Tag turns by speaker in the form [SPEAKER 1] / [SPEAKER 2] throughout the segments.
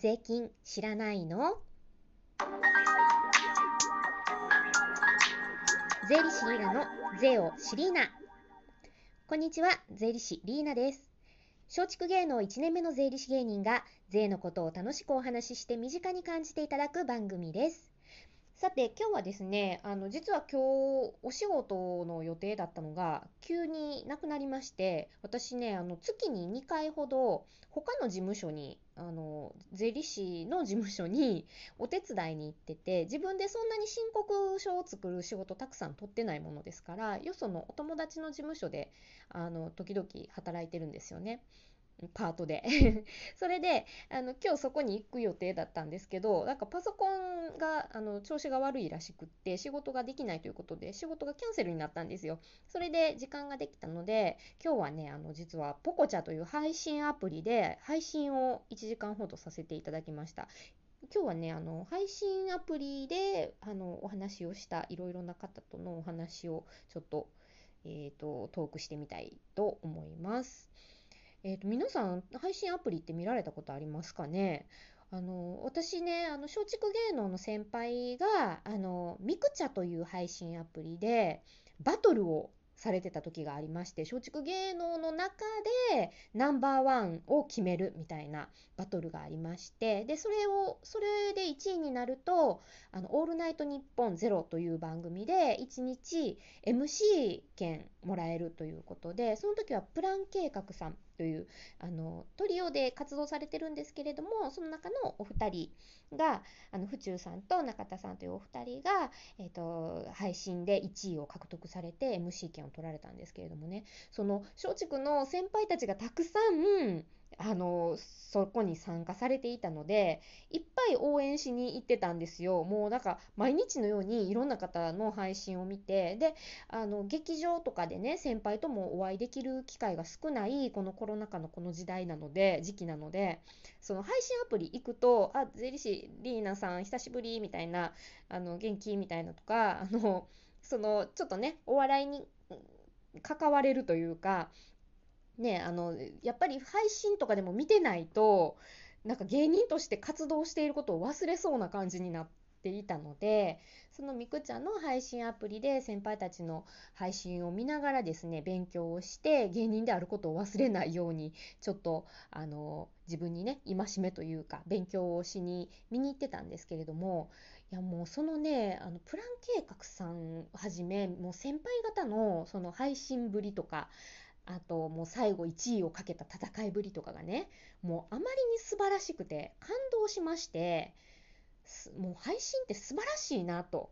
[SPEAKER 1] 税金知らないの？税理士リーナの税を知りーな。こんにちは税理士リーナです。松竹芸能1年目の税理士芸人が税のことを楽しくお話しして身近に感じていただく番組です。さて今日はですねあの実は今日お仕事の予定だったのが急になくなりまして私ねあの月に2回ほど他の事務所にあの税理士の事務所にお手伝いに行ってて自分でそんなに申告書を作る仕事たくさん取ってないものですからよそのお友達の事務所であの時々働いてるんですよね。パートで。それであの今日そこに行く予定だったんですけどなんかパソコンがあの調子が悪いらしくって仕事ができないということで仕事がキャンセルになったんですよ。それで時間ができたので今日はねあの実はポコチャという配信アプリで配信を1時間ほどさせていただきました。今日はねあの配信アプリであのお話をしたいろいろな方とのお話をちょっと,、えーとトークしてみたいと思います。え、ー、と、皆さん、配信アプリって見られたことありますかね？あの、私ね、あの、松竹芸能の先輩が、あの、ミクチャという配信アプリで、バトルをされてた時がありまして松竹芸能の中でナンバーワンを決めるみたいなバトルがありましてでそれをそれで1位になると「あのオールナイトニッポンゼロという番組で1日 MC 権もらえるということでその時はプラン計画さんというあのトリオで活動されてるんですけれどもその中のお二人があの府中さんと中田さんというお二人が、えーと、配信で1位を獲得されて MC 権を取られたんですけれどもね。その松竹の先輩たちがたくさんあのそこに参加されていたのでいっぱい応援しに行ってたんですよもうなんか毎日のようにいろんな方の配信を見てであの劇場とかでね先輩ともお会いできる機会が少ないこのコロナ禍のこの時代なので時期なのでその配信アプリ行くと「あ税理士リーナさん久しぶり」みたいな「あの元気?」みたいなとかあのそのちょっとねお笑いに関われるというかね、あの、やっぱり配信とかでも見てないと、なんか芸人として活動していることを忘れそうな感じになっていたので、そのみくちゃんの配信アプリで先輩たちの配信を見ながらですね、勉強をして芸人であることを忘れないように、ちょっと、あの、自分にね、戒めというか、勉強をしに見に行ってたんですけれども、いやもうそのね、あのプラン計画さんはじめ、もう先輩方のその配信ぶりとか、あともう最後1位をかけた戦いぶりとかがねもうあまりに素晴らしくて感動しましてもう配信って素晴らしいなと。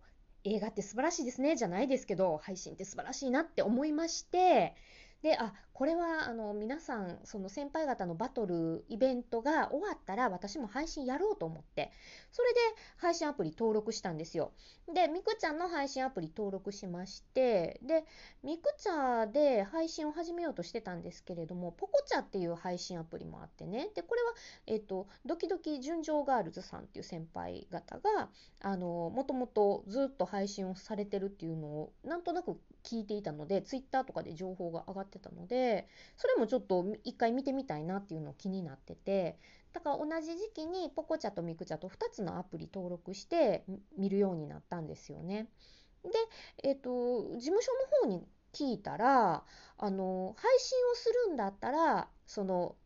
[SPEAKER 1] 映画って素晴らしいですねじゃないですけど配信って素晴らしいなって思いましてであこれはあの皆さんその先輩方のバトルイベントが終わったら私も配信やろうと思ってそれで配信アプリ登録したんですよ。でみくちゃんの配信アプリ登録しましてでみくちゃで配信を始めようとしてたんですけれどもポコチャっていう配信アプリもあってね。でこれは、えっと、ドキドキ純情ガールズさんっていう先輩方があのもともとずっと配信をされてるっていうのをなんとなく聞いていたのでツイッターとかで情報が上がってたのでそれもちょっと一回見てみたいなっていうのを気になっててだから同じ時期にポコチャとミクチャと2つのアプリ登録して見るようになったんですよね。で、えっ、ー、と事務所の方に聞いたらあの配信をするんだったらその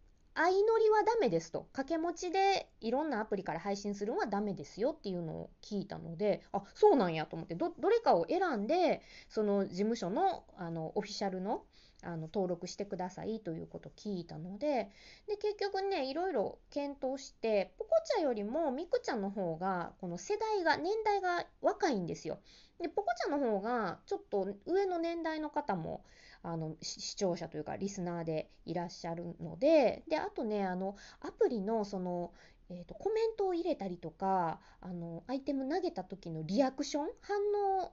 [SPEAKER 1] 相乗りはダメですと。掛け持ちでいろんなアプリから配信するのはダメですよっていうのを聞いたのであそうなんやと思って。どれかを選んでその事務所のあのオフィシャルのあの登録してくださいということを聞いたのでで結局ねいろいろ検討してポコチャよりもミクちゃんの方がこの世代が年代が若いんですよ。でポコチャの方がちょっと上の年代の方もあの視聴者というかリスナーでいらっしゃるのでであとねあのアプリのそのえーと、コメントを入れたりとかあのアイテム投げた時のリアクション反応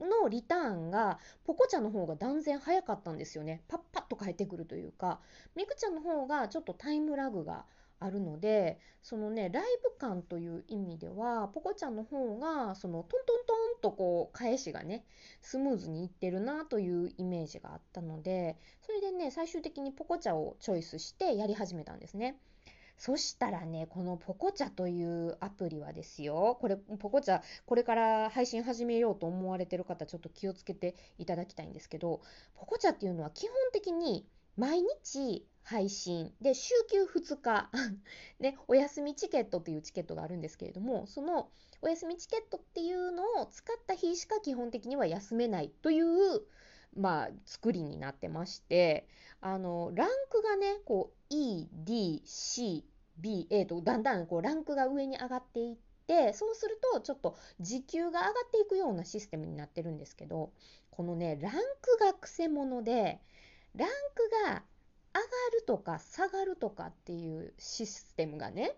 [SPEAKER 1] のリターンがポコちゃんの方が断然早かったんですよねパッパッと返ってくるというかミクちゃんの方がちょっとタイムラグがあるのでそのねライブ感という意味ではポコちゃんの方がそのトントントンとこう返しがねスムーズにいってるなというイメージがあったのでそれでね最終的にポコチャをチョイスしてやり始めたんですね。そしたらね、このポコチャというアプリはですよ、これ、ポコチャ、これから配信始めようと思われてる方、ちょっと気をつけていただきたいんですけど、ポコチャっていうのは基本的に毎日配信で週休2日で お休みチケットっていうチケットがあるんですけれどもそのお休みチケットっていうのを使った日しか基本的には休めないというまあ作りになってましてあのランクがねこう EDCBA とだんだんこうランクが上に上がっていってそうするとちょっと時給が上がっていくようなシステムになってるんですけどこのねランクがくせ者でランクが上がるとか下がるとかっていうシステムがね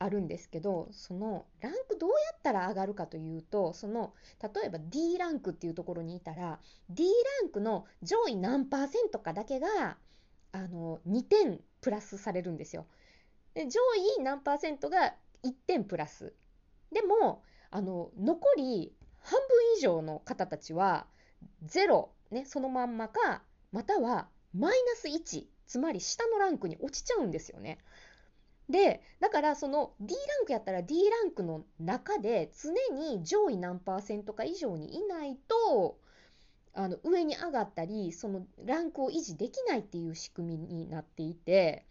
[SPEAKER 1] あるんですけどそのランクどうやったら上がるかというとその例えば D ランクっていうところにいたら D ランクの上位何パーセントかだけがあの2点プラスされるんですよ。で上位何パーセントが1点プラス。でもあの残り半分以上の方たちは0、ね、そのまんまかまたはマイナス1つまり下のランクに落ちちゃうんですよね。でだからその D ランクやったら D ランクの中で常に上位何パーセントか以上にいないとあの上に上がったりそのランクを維持できないっていう仕組みになっていて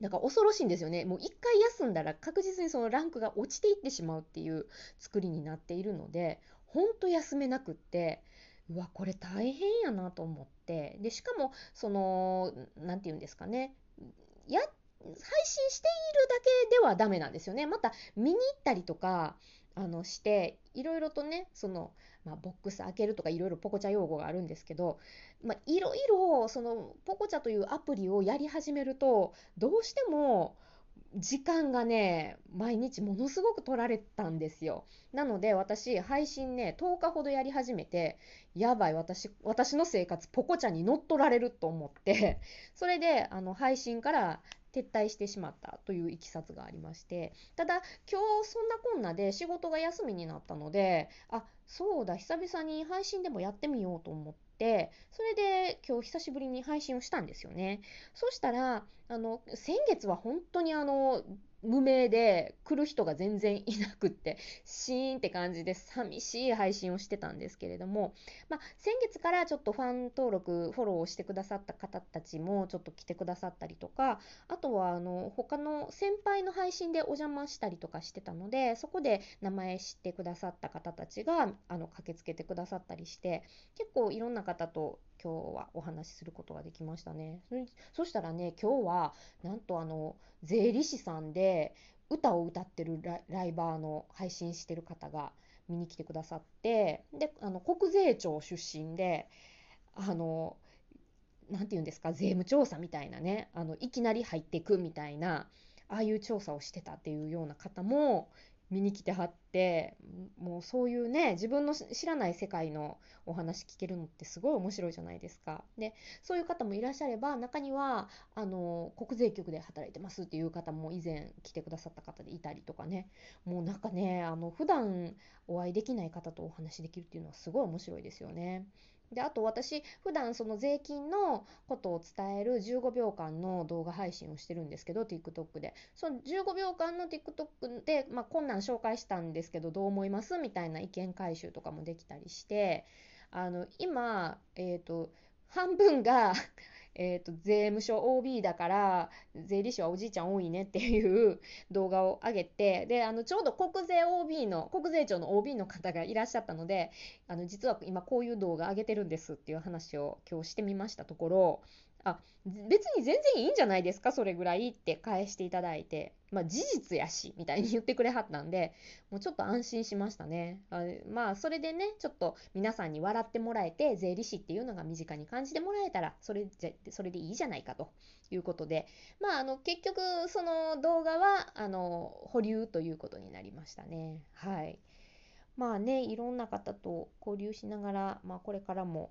[SPEAKER 1] だから恐ろしいんですよね。もう一回休んだら確実にそのランクが落ちていってしまうっていう作りになっているのでほんと休めなくってうわこれ大変やなと思って。でしかもその何て言うんですかね。や配信しているだけではダメなんですよねまた見に行ったりとかあのしていろいろとねその、まあ、ボックス開けるとかいろいろポコチャ用語があるんですけど、いろいろそのポコチャというアプリをやり始めるとどうしても時間がね、毎日ものすごく取られたんですよ。なので私、配信ね、10日ほどやり始めて、やばい、私、私の生活、ポコちゃんに乗っ取られると思って、それで、あの、配信から撤退してしまったといういきさつがありまして、ただ、今日そんなこんなで仕事が休みになったので、あ、そうだ、久々に配信でもやってみようと思って、それで今日久しぶりに配信をしたんですよね。そしたら、あの、先月は本当にあの、無名で来る人が全然いなくってシーンって感じで寂しい配信をしてたんですけれども、まあ、先月からちょっとファン登録フォローをしてくださった方たちもちょっと来てくださったりとかあとはあの他の先輩の配信でお邪魔したりとかしてたのでそこで名前知ってくださった方たちがあの駆けつけてくださったりして結構いろんな方と今日はお話しすることができましたね。そしたらね今日はなんとあの税理士さんで歌を歌ってるライバーの配信してる方が見に来てくださってであの国税庁出身であの何て言うんですか税務調査みたいなねあのいきなり入っていくみたいなああいう調査をしてたっていうような方も見に来てはってもうそういうね自分の知らない世界のお話聞けるのってすごい面白いじゃないですか。でそういう方もいらっしゃれば中にはあの国税局で働いてますっていう方も以前来てくださった方でいたりとかねもうなんかねあの普段お会いできない方とお話できるっていうのはすごい面白いですよね。であと私普段その税金のことを伝える15秒間の動画配信をしてるんですけど TikTok で。その15秒間の TikTok で、まあ、こんなん紹介したんですけどどう思います？みたいな意見回収とかもできたりしてあの今、えっ、ー、と半分がえっ、ー、と、税務署 OB だから、税理士はおじいちゃん多いねっていう 動画を上げて、で、あの、ちょうど国税 OB の、国税庁の OB の方がいらっしゃったので、あの、実は今こういう動画上げてるんですっていう話を今日してみましたところ、あ、別に全然いいんじゃないですか、それぐらいって返していただいて、まあ事実やし、みたいに言ってくれはったんで、もうちょっと安心しましたね。あまあそれでね、ちょっと皆さんに笑ってもらえて、税理士っていうのが身近に感じてもらえたら、それじゃ、それでいいじゃないかということで、まああの結局その動画は、あの、保留ということになりましたね。はい。まあね、いろんな方と交流しながら、まあこれからも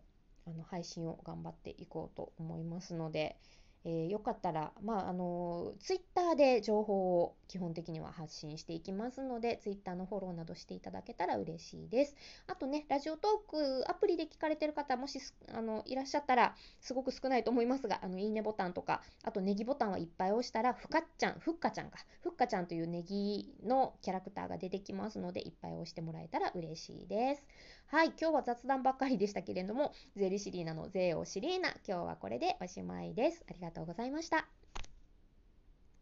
[SPEAKER 1] あの配信を頑張っていこうと思いますので、えー、よかったら、まあ、あの、ツイッターで情報を基本的には発信していきますので、ツイッターのフォローなどしていただけたら嬉しいです。あとね、ラジオトークアプリで聞かれてる方、もしあのいらっしゃったら、すごく少ないと思いますが、あの、いいねボタンとか、あとネギボタンはいっぱい押したら、ふかっちゃん、ふっかちゃんか、ふっかちゃんというネギのキャラクターが出てきますので、いっぱい押してもらえたら嬉しいです。はい、今日は雑談ばっかりでしたけれども、ゼリシリーナのゼオシリーナ、今日はこれでおしまいです。ありがとうございました。